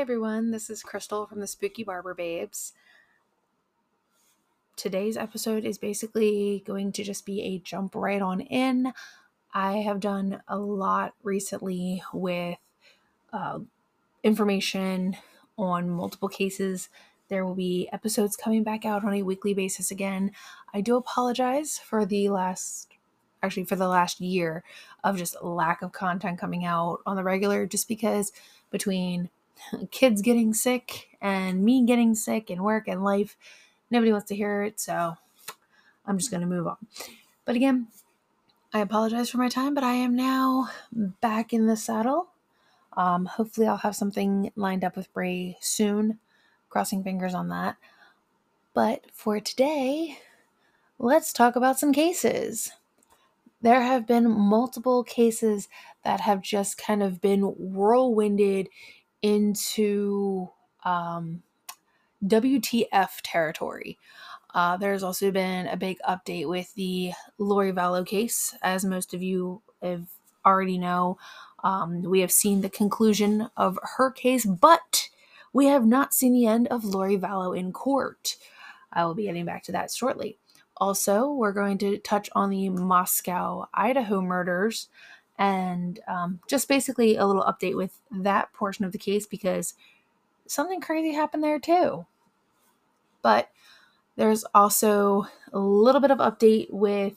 everyone, this is Krystal from the Spooky Barber Babes. Today's episode is basically going to just be a jump right on in. I have done a lot recently with uh, information on multiple cases. There will be episodes coming back out on a weekly basis again. I do apologize for the last, actually, for the last year of just lack of content coming out on the regular, just because between kids getting sick and me getting sick and work and life. Nobody wants to hear it, so I'm just going to move on. But again, I apologize for my time, but I am now back in the saddle. Um, hopefully, I'll have something lined up with Bray soon. Crossing fingers on that. But for today, let's talk about some cases. There have been multiple cases that have just kind of been whirlwinded into um, WTF territory. Uh, there's also been a big update with the Lori Vallow case. As most of you have already know, um, we have seen the conclusion of her case, but we have not seen the end of Lori Vallow in court. I will be getting back to that shortly. Also, we're going to touch on the Moscow, Idaho murders and um, just basically a little update with that portion of the case because something crazy happened there too. But there's also a little bit of update with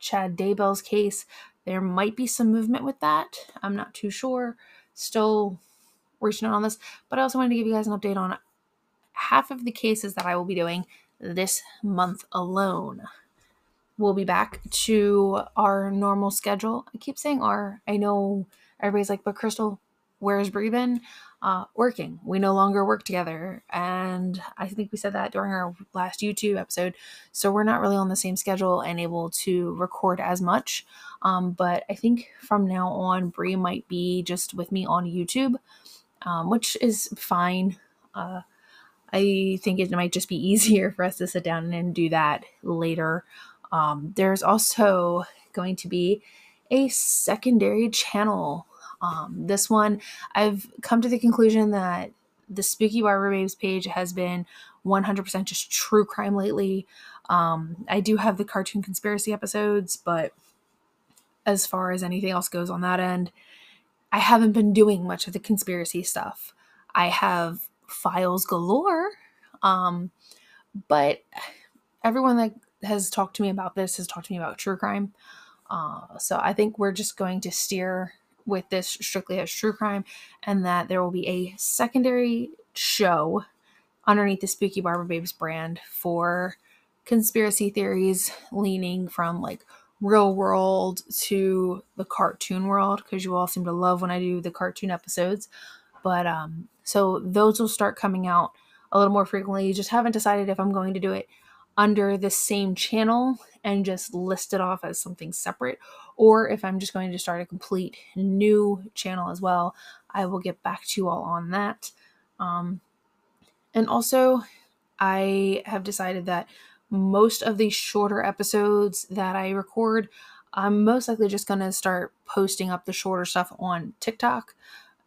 Chad Daybell's case. There might be some movement with that. I'm not too sure. Still reaching out on this, but I also wanted to give you guys an update on half of the cases that I will be doing this month alone we'll be back to our normal schedule. I keep saying our. I know everybody's like, but Krystal, where's Brie been? Uh, working. We no longer work together. And I think we said that during our last YouTube episode. So we're not really on the same schedule and able to record as much. Um, but I think from now on, Brie might be just with me on YouTube, um, which is fine. Uh, I think it might just be easier for us to sit down and do that later. Um, there's also going to be a secondary channel. Um, this one, I've come to the conclusion that the Spooky Barber Babes page has been 100% just true crime lately. Um, I do have the cartoon conspiracy episodes, but as far as anything else goes on that end, I haven't been doing much of the conspiracy stuff. I have files galore, um, but everyone that has talked to me about this, has talked to me about true crime. Uh, so I think we're just going to steer with this strictly as true crime, and that there will be a secondary show underneath the Spooky Barber Babes brand for conspiracy theories leaning from like real world to the cartoon world because you all seem to love when I do the cartoon episodes. But um so those will start coming out a little more frequently. Just haven't decided if I'm going to do it under the same channel and just list it off as something separate, or if I'm just going to start a complete new channel as well, I will get back to you all on that. Um, and also, I have decided that most of the shorter episodes that I record, I'm most likely just going to start posting up the shorter stuff on TikTok,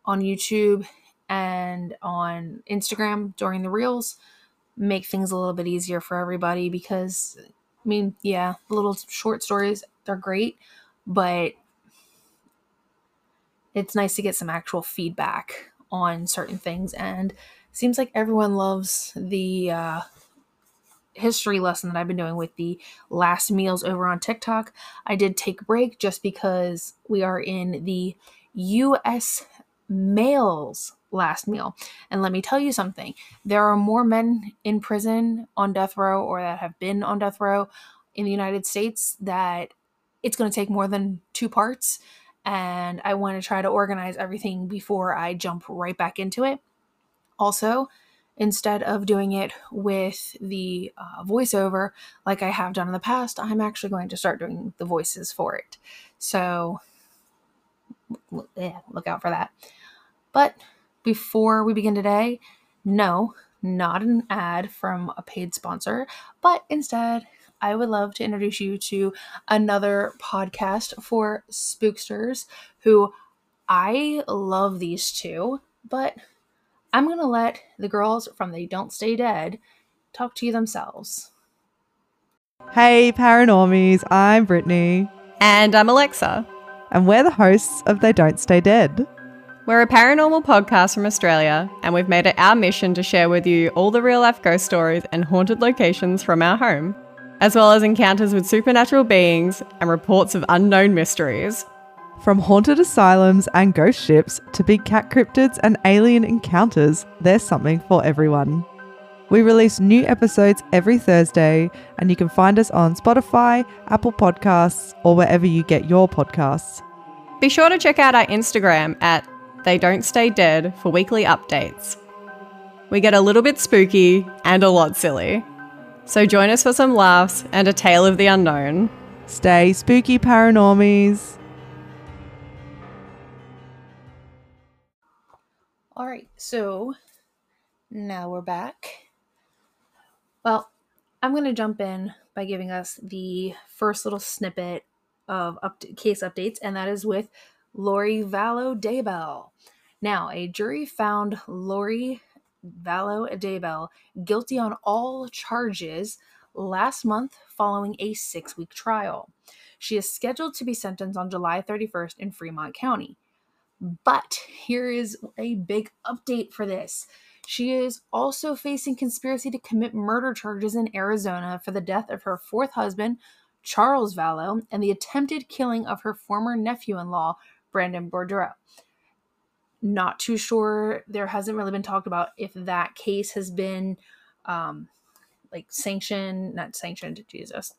on YouTube, and on Instagram during the reels make things a little bit easier for everybody because I mean, yeah, little short stories, they're great, but it's nice to get some actual feedback on certain things and seems like everyone loves the uh, history lesson that I've been doing with the last meals over on TikTok. I did take a break just because we are in the US males last meal. And let me tell you something there are more men in prison on death row or that have been on death row in the United States that it's going to take more than two parts. And I want to try to organize everything before I jump right back into it. Also, instead of doing it with the uh, voiceover like I have done in the past, I'm actually going to start doing the voices for it. So, yeah, look out for that. But before we begin today, no, not an ad from a paid sponsor, but instead, I would love to introduce you to another podcast for spooksters who I love these two, but I'm going to let the girls from They Don't Stay Dead talk to you themselves. Hey, Paranormies, I'm Brittany. And I'm Alexa. And we're the hosts of They Don't Stay Dead. We're a paranormal podcast from Australia, and we've made it our mission to share with you all the real life ghost stories and haunted locations from our home, as well as encounters with supernatural beings and reports of unknown mysteries. From haunted asylums and ghost ships to big cat cryptids and alien encounters, there's something for everyone. We release new episodes every Thursday, and you can find us on Spotify, Apple Podcasts, or wherever you get your podcasts. Be sure to check out our Instagram at They Don't Stay Dead for weekly updates. We get a little bit spooky and a lot silly. So join us for some laughs and a tale of the unknown. Stay spooky, paranormies. All right, so now we're back. Well, I'm going to jump in by giving us the first little snippet of up case updates, and that is with Lori Vallow Daybell. Now, a jury found Lori Vallow Daybell guilty on all charges last month following a six week trial. She is scheduled to be sentenced on July 31st in Fremont County. But here is a big update for this. She is also facing conspiracy to commit murder charges in Arizona for the death of her fourth husband, Charles Vallow, and the attempted killing of her former nephew in law, Brandon Boudreaux. Not too sure. There hasn't really been talked about if that case has been um, like sanctioned, not sanctioned, Jesus.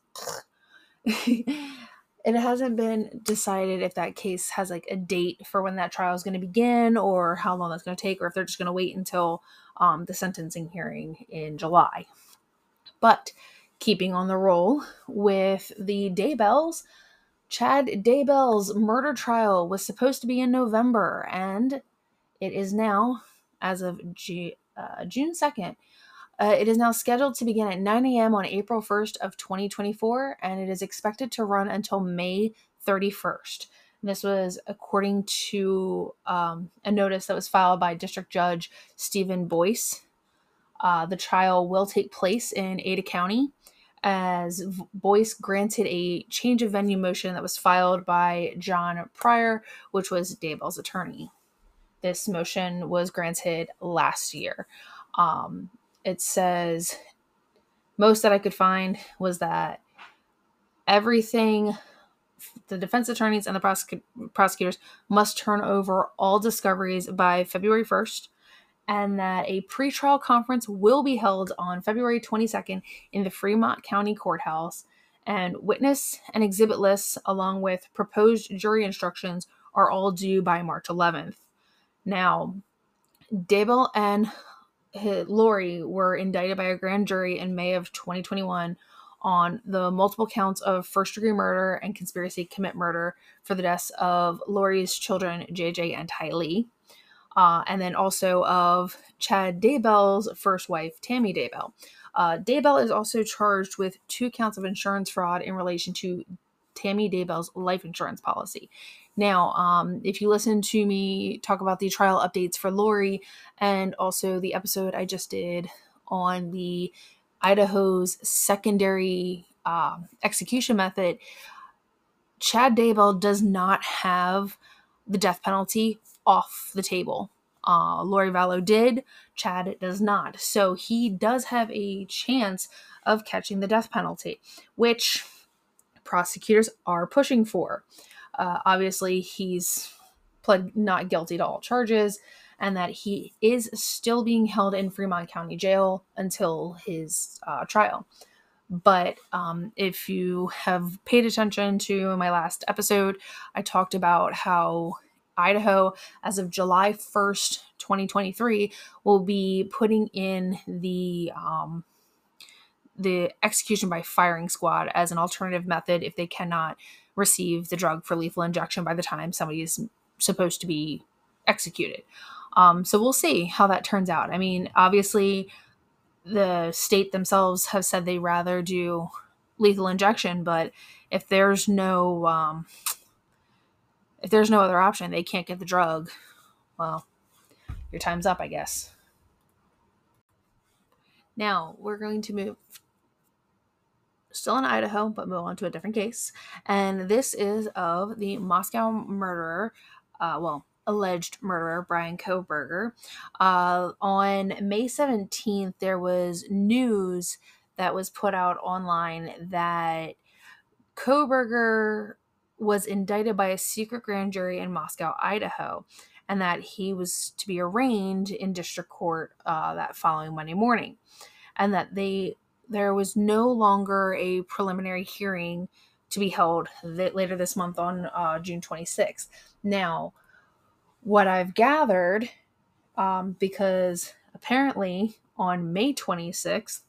it hasn't been decided if that case has like a date for when that trial is going to begin or how long that's going to take or if they're just going to wait until um, the sentencing hearing in july but keeping on the roll with the daybells chad daybell's murder trial was supposed to be in november and it is now as of G- uh, june 2nd uh, it is now scheduled to begin at 9 a.m. on April 1st of 2024, and it is expected to run until May 31st. this was according to um, a notice that was filed by District Judge Stephen Boyce. Uh, the trial will take place in Ada County, as Boyce granted a change of venue motion that was filed by John Pryor, which was Daybell's attorney. This motion was granted last year. Um, it says most that I could find was that everything the defense attorneys and the prosec- prosecutors must turn over all discoveries by February 1st and that a pretrial conference will be held on February 22nd in the Fremont County Courthouse and witness and exhibit lists along with proposed jury instructions are all due by March 11th. Now, Daybell and Lori were indicted by a grand jury in May of 2021 on the multiple counts of first degree murder and conspiracy commit murder for the deaths of Lori's children, JJ and Tylee. Uh, and then also of Chad Daybell's first wife, Tammy Daybell. Uh, Daybell is also charged with two counts of insurance fraud in relation to Tammy Daybell's life insurance policy. Now, um, if you listen to me talk about the trial updates for Lori and also the episode I just did on the Idaho's secondary uh, execution method, Chad Daybell does not have the death penalty off the table. Uh, Lori Vallow did, Chad does not. So he does have a chance of catching the death penalty, which prosecutors are pushing for. Uh, obviously, he's pled not guilty to all charges and that he is still being held in Fremont County Jail until his uh, trial. But um, if you have paid attention to my last episode, I talked about how Idaho, as of July 1st, 2023, will be putting in the um, the execution by firing squad as an alternative method if they cannot receive the drug for lethal injection by the time somebody is supposed to be executed. Um, so we'll see how that turns out. I mean, obviously, the state themselves have said they rather do lethal injection, but if there's no um, if there's no other option, they can't get the drug. Well, your time's up, I guess. Now we're going to move still in Idaho, but move on to a different case. And this is of the Moscow murderer, uh, well, alleged murderer, Bryan Kohberger. Uh, on May 17th, there was news that was put out online that Kohberger was indicted by a secret grand jury in Moscow, Idaho, and that he was to be arraigned in district court uh, that following Monday morning, and that they there was no longer a preliminary hearing to be held later this month on uh, June 26th. Now, what I've gathered, um, because apparently on May 26th,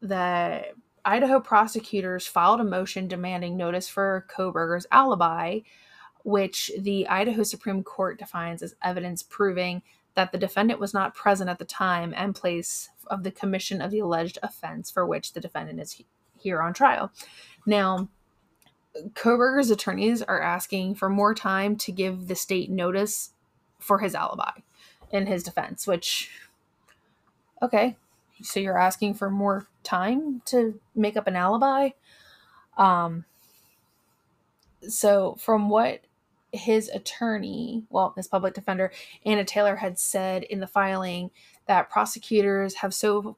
the Idaho prosecutors filed a motion demanding notice for Kohberger's alibi, which the Idaho Supreme Court defines as evidence proving that the defendant was not present at the time and place of the commission of the alleged offense for which the defendant is he- here on trial. Now, Kohberger's attorneys are asking for more time to give the state notice for his alibi in his defense, which, okay, so you're asking for more time to make up an alibi? Um, so, from what his attorney, well, his public defender, Anna Taylor, had said in the filing, that prosecutors have so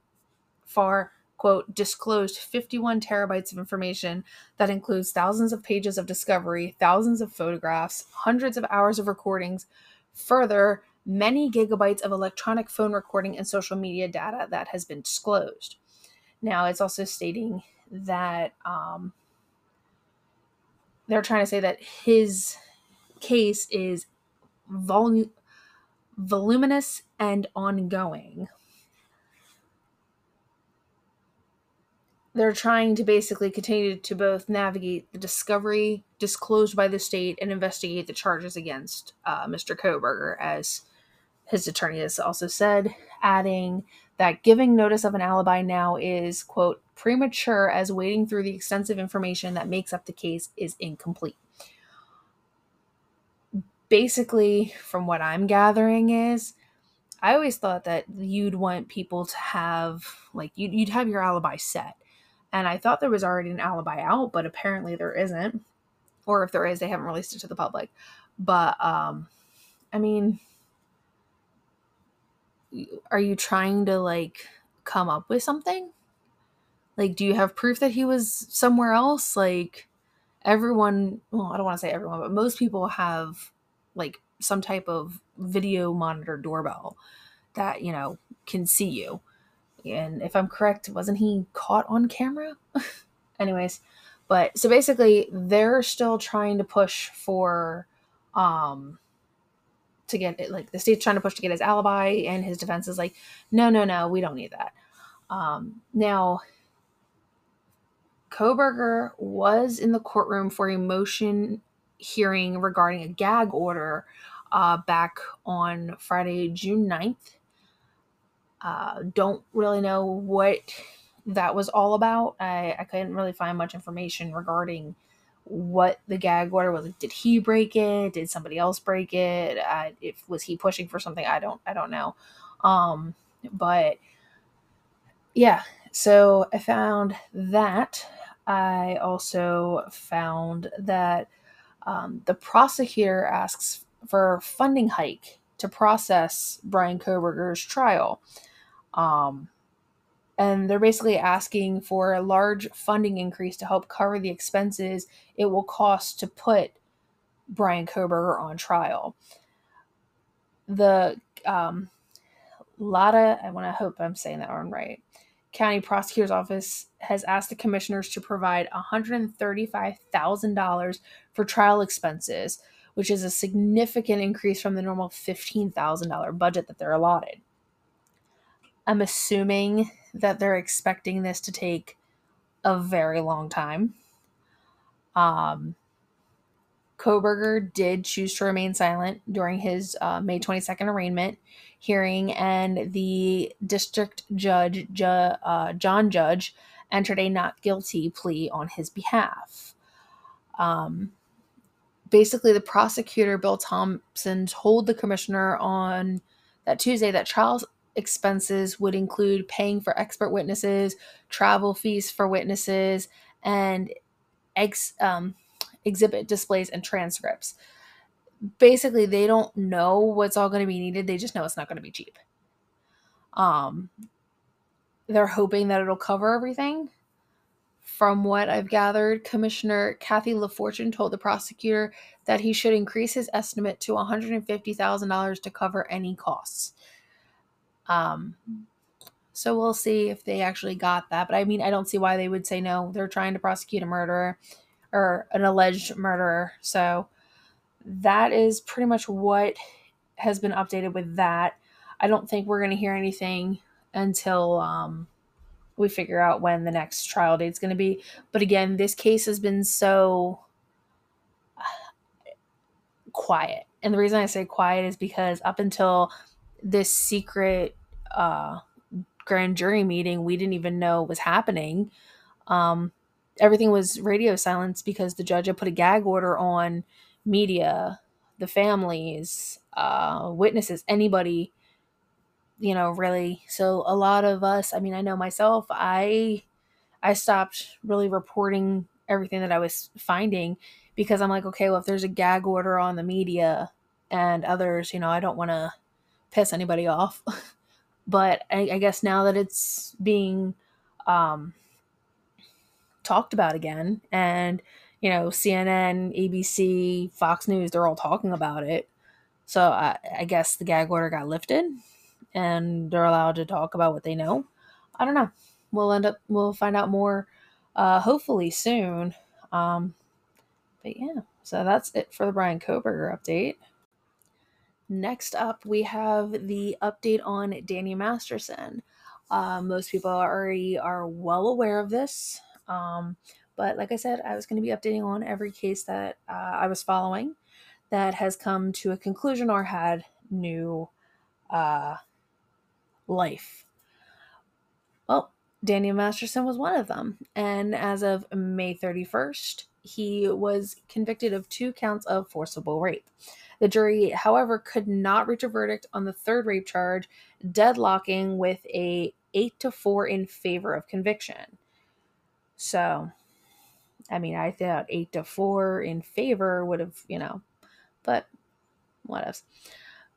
far quote, disclosed 51 terabytes of information that includes thousands of pages of discovery, thousands of photographs, hundreds of hours of recordings, further, many gigabytes of electronic phone recording and social media data that has been disclosed. Now, it's also stating that um, they're trying to say that his case is volu- voluminous and ongoing. they're trying to basically continue to both navigate the discovery disclosed by the state and investigate the charges against uh, Mr. Kohberger as his attorney has also said, adding that giving notice of an alibi now is, quote, premature as wading through the extensive information that makes up the case is incomplete. Basically, from what I'm gathering, is I always thought that you'd want people to have, like, you'd, you'd have your alibi set and I thought there was already an alibi out, but apparently there isn't. Or if there is, they haven't released it to the public. But um I mean are you trying to like come up with something? Like do you have proof that he was somewhere else? Like everyone, well, I don't want to say everyone, but most people have like some type of video monitor doorbell that, you know, can see you and if I'm correct, wasn't he caught on camera? Anyways, but so basically they're still trying to push for um to get like the state's trying to push to get his alibi and his defense is like no no no we don't need that um now Kohberger was in the courtroom for a motion hearing regarding a gag order uh, back on Friday, June 9th. Uh, don't really know what that was all about. I, I couldn't really find much information regarding what the gag order was. Did he break it? Did somebody else break it? If was he pushing for something? I don't I don't know. Um, but yeah, so I found that. I also found that um, the prosecutor asks for funding hike to process Bryan Kohberger's trial. Um, and they're basically asking for a large funding increase to help cover the expenses it will cost to put Bryan Kohberger on trial. The um, Latah, I want to hope I'm saying that one right. County Prosecutor's Office has asked the commissioners to provide $135,000 for trial expenses, which is a significant increase from the normal $15,000 budget that they're allotted. I'm assuming that they're expecting this to take a very long time. Um, Kohberger did choose to remain silent during his uh, May 22nd arraignment hearing, and the district judge, ju- uh, John Judge, entered a not guilty plea on his behalf. Um, basically, the prosecutor, Bill Thompson, told the commissioner on that Tuesday that trial expenses would include paying for expert witnesses, travel fees for witnesses, and ex, um, exhibit displays and transcripts. Basically, they don't know what's all going to be needed. They just know it's not going to be cheap. Um, they're hoping that it'll cover everything. From what I've gathered, Commissioner Kathy LaFortune told the prosecutor that he should increase his estimate to $150,000 to cover any costs. Um, so we'll see if they actually got that. But I mean, I don't see why they would say no. They're trying to prosecute a murderer or an alleged murderer. So that is pretty much what has been updated with that. I don't think we're going to hear anything until um, we figure out when the next trial date is going to be. But again, this case has been so quiet. And the reason I say quiet is because up until this secret uh, grand jury meeting, we didn't even know was happening. Um, everything was radio silence because the judge had put a gag order on media, the families, uh, witnesses, anybody you know, really. So a lot of us, I mean, I know myself, I I stopped really reporting everything that I was finding because I'm like, okay, well, if there's a gag order on the media and others, you know, I don't want to piss anybody off. but I, I, guess now that it's being um, talked about again, and you know, CNN, ABC, Fox News, they're all talking about it. So I, I guess the gag order got lifted and they're allowed to talk about what they know. I don't know. We'll end up we'll find out more uh hopefully soon. Um but yeah, so that's it for the Bryan Kohberger update. Next up, we have the update on Danny Masterson. Uh, most people already are well aware of this. Um, but like I said, I was going to be updating on every case that uh, I was following that has come to a conclusion or had new uh, life. Well, Daniel Masterson was one of them. And as of May 31st, he was convicted of two counts of forcible rape. The jury, however, could not reach a verdict on the third rape charge, deadlocking with a 8 to 4 in favor of conviction. So, I mean, I thought 8 to 4 in favor would have, you know, but what else?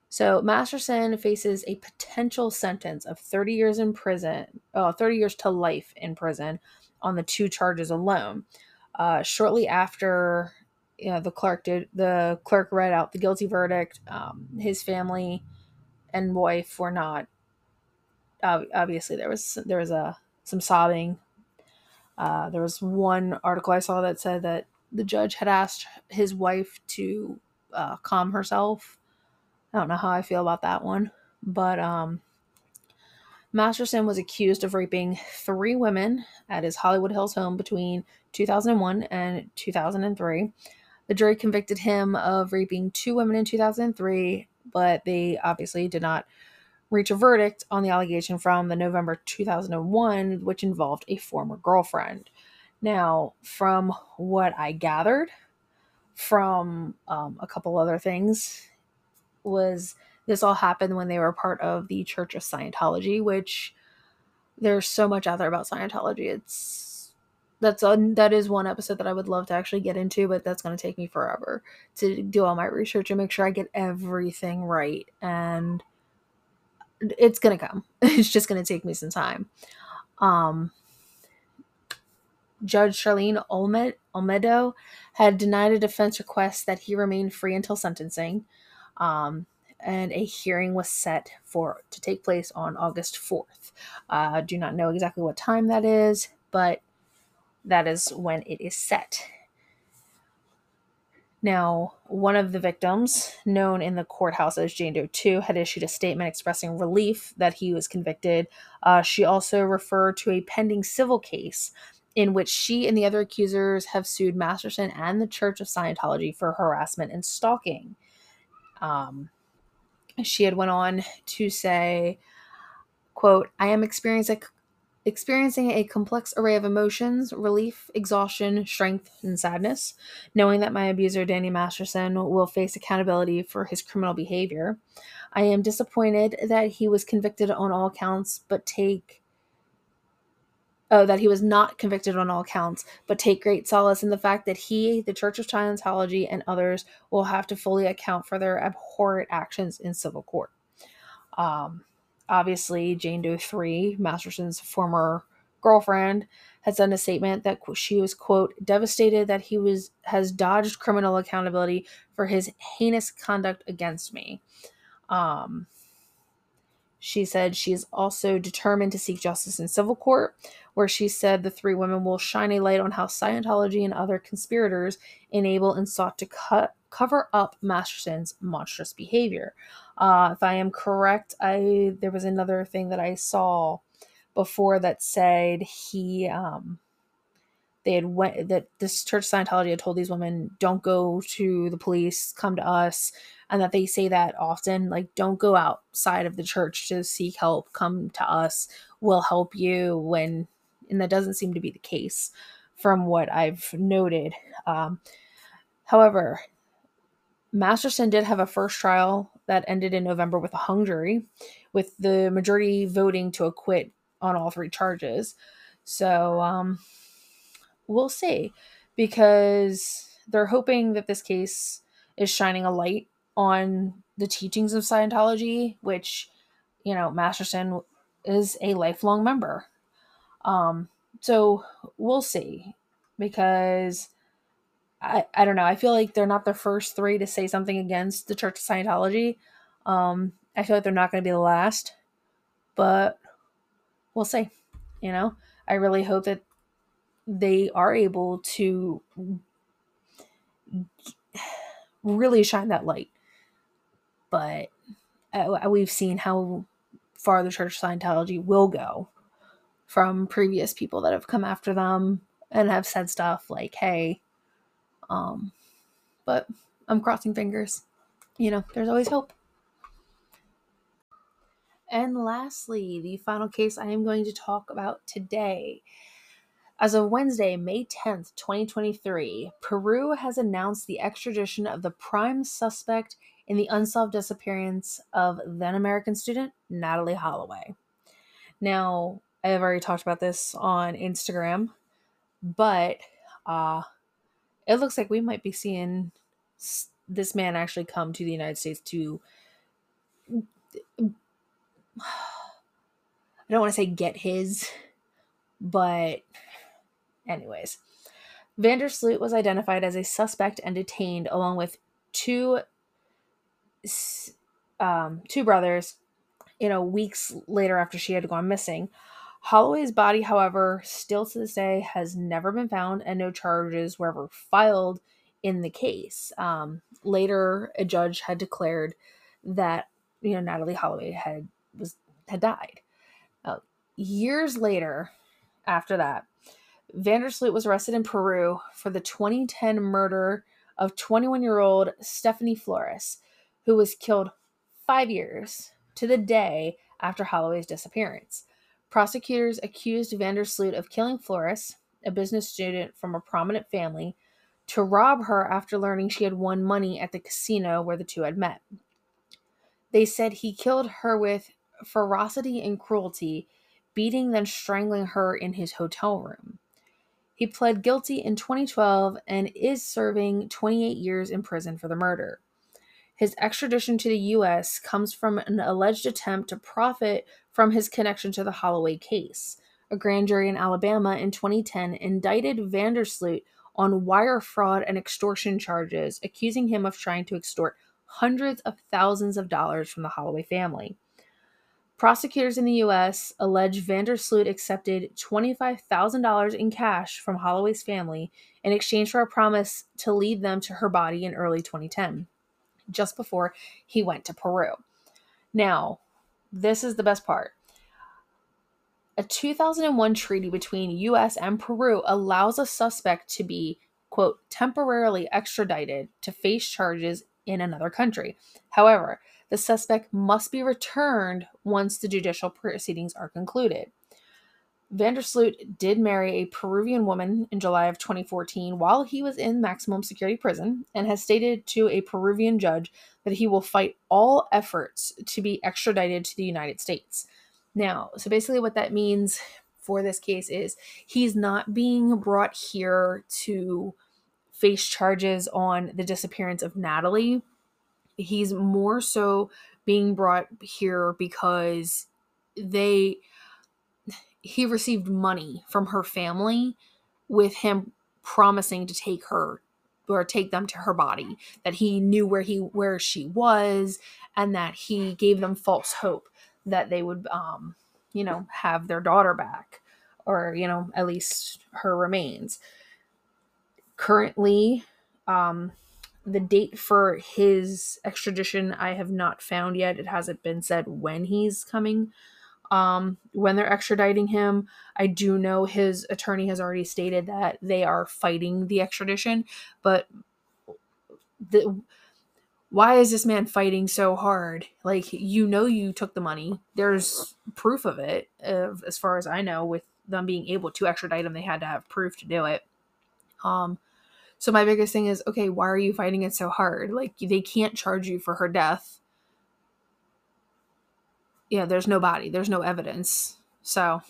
So Masterson faces a potential sentence of 30 years in prison, oh, 30 years to life in prison on the two charges alone. Uh, shortly after you know, the clerk did the clerk read out the guilty verdict, um, his family and wife were not. Uh, obviously, there was there was a some sobbing. Uh, there was one article I saw that said that the judge had asked his wife to uh, calm herself I don't know how I feel about that one. But um, Masterson was accused of raping three women at his Hollywood Hills home between 2001 and 2003. The jury convicted him of raping two women in 2003, but they obviously did not reach a verdict on the allegation from the November 2001, which involved a former girlfriend. Now, from what I gathered from um, a couple other things, was this all happened when they were part of the Church of Scientology, which there's so much out there about Scientology. It's that's on that is one episode that I would love to actually get into, but that's going to take me forever to do all my research and make sure I get everything right. And it's going to come. It's just going to take me some time. Um, Judge Charlene Olmedo had denied a defense request that he remain free until sentencing um, and a hearing was set for to take place on August 4th. Uh, do not know exactly what time that is, but that is when it is set. Now, one of the victims, known in the courthouse as Jane Doe 2, had issued a statement expressing relief that he was convicted. Uh, she also referred to a pending civil case in which she and the other accusers have sued Masterson and the Church of Scientology for harassment and stalking. Um, she had went on to say, quote, I am experiencing experiencing a complex array of emotions, relief, exhaustion, strength, and sadness, knowing that my abuser, Danny Masterson, will face accountability for his criminal behavior. I am disappointed that he was convicted on all counts, but take oh, that he was not convicted on all counts, but take great solace in the fact that he, the Church of Scientology, and others will have to fully account for their abhorrent actions in civil court. Um, obviously, Jane Doe 3, Masterson's former girlfriend, has done a statement that she was quote devastated that he was has dodged criminal accountability for his heinous conduct against me. Um, she said she is also determined to seek justice in civil court, where she said the three women will shine a light on how Scientology and other conspirators enable and sought to cut, cover up Masterson's monstrous behavior. Uh, if I am correct, I there was another thing that I saw before that said he um, they had went that this church Scientology had told these women don't go to the police, come to us, and that they say that often like don't go outside of the church to seek help, come to us, we'll help you when and that doesn't seem to be the case from what I've noted. Um, however, Masterson did have a first trial that ended in November with a hung jury, with the majority voting to acquit on all three charges. So um, we'll see because they're hoping that this case is shining a light on the teachings of Scientology, which, you know, Masterson is a lifelong member. Um, so we'll see because I, I don't know. I feel like they're not the first three to say something against the Church of Scientology. Um, I feel like they're not going to be the last, but we'll see. You know, I really hope that they are able to really shine that light. But uh, we've seen how far the Church of Scientology will go from previous people that have come after them and have said stuff like, hey, um, but I'm crossing fingers. You know, there's always hope. And lastly, the final case I am going to talk about today as of Wednesday, May 10th, 2023, Peru has announced the extradition of the prime suspect in the unsolved disappearance of then American student Natalee Holloway. Now, I have already talked about this on Instagram, but uh, it looks like we might be seeing this man actually come to the United States to. I don't want to say get his, but Anyways, van der Sloot was identified as a suspect and detained along with two um, two brothers, you know, weeks later after she had gone missing. Holloway's body, however, still to this day has never been found and no charges were ever filed in the case. Um, later, a judge had declared that you know Natalee Holloway had was had died. Uh, years later, after that, van der Sloot was arrested in Peru for the 2010 murder of 21 year old Stephanie Flores, who was killed five years to the day after Holloway's disappearance. Prosecutors accused van der Sloot of killing Flores, a business student from a prominent family, to rob her after learning she had won money at the casino where the two had met. They said he killed her with ferocity and cruelty, beating then strangling her in his hotel room. He pled guilty in 2012 and is serving 28 years in prison for the murder. His extradition to the U.S. comes from an alleged attempt to profit from his connection to the Holloway case. A grand jury in Alabama in 2010 indicted van der Sloot on wire fraud and extortion charges, accusing him of trying to extort hundreds of thousands of dollars from the Holloway family. Prosecutors in the U.S. allege van der Sloot accepted $25,000 in cash from Holloway's family in exchange for a promise to lead them to her body in early 2010, just before he went to Peru. Now, this is the best part. A 2001 treaty between US and Peru allows a suspect to be, quote, temporarily extradited to face charges in another country. However, the suspect must be returned once the judicial proceedings are concluded. Vandersloot did marry a Peruvian woman in July of 2014 while he was in maximum security prison and has stated to a Peruvian judge that he will fight all efforts to be extradited to the United States. Now, so basically, what that means for this case is he's not being brought here to face charges on the disappearance of Natalee. He's more so being brought here because they he received money from her family with him promising to take her or take them to her body that he knew where he where she was and that he gave them false hope that they would um you know have their daughter back or you know at least her remains. Currently um the date for his extradition i have not found yet. It hasn't been said when he's coming um, when they're extraditing him. I do know his attorney has already stated that they are fighting the extradition, but the why is this man fighting so hard? Like you know you took the money. There's proof of it. Uh, as far as I know, with them being able to extradite him, they had to have proof to do it. Um, so my biggest thing is, okay, why are you fighting it so hard? Like they can't charge you for her death yeah, there's no body, there's no evidence. So,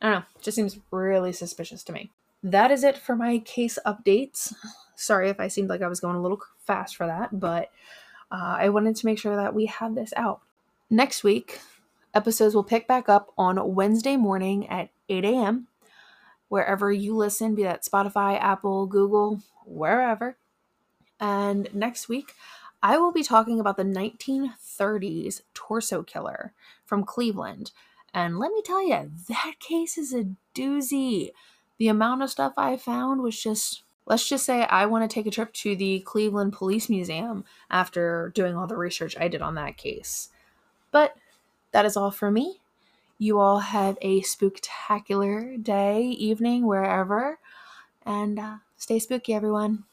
I don't know, just seems really suspicious to me. That is it for my case updates. Sorry if I seemed like I was going a little fast for that, but uh, I wanted to make sure that we had this out. Next week, episodes will pick back up on Wednesday morning at 8 a.m. Wherever you listen, be that Spotify, Apple, Google, wherever. And next week, I will be talking about the 1930s torso killer from Cleveland. And let me tell you, that case is a doozy. The amount of stuff I found was just, let's just say I want to take a trip to the Cleveland Police Museum after doing all the research I did on that case. But that is all for me. You all have a spectacular day, evening, wherever. And uh, stay spooky, everyone.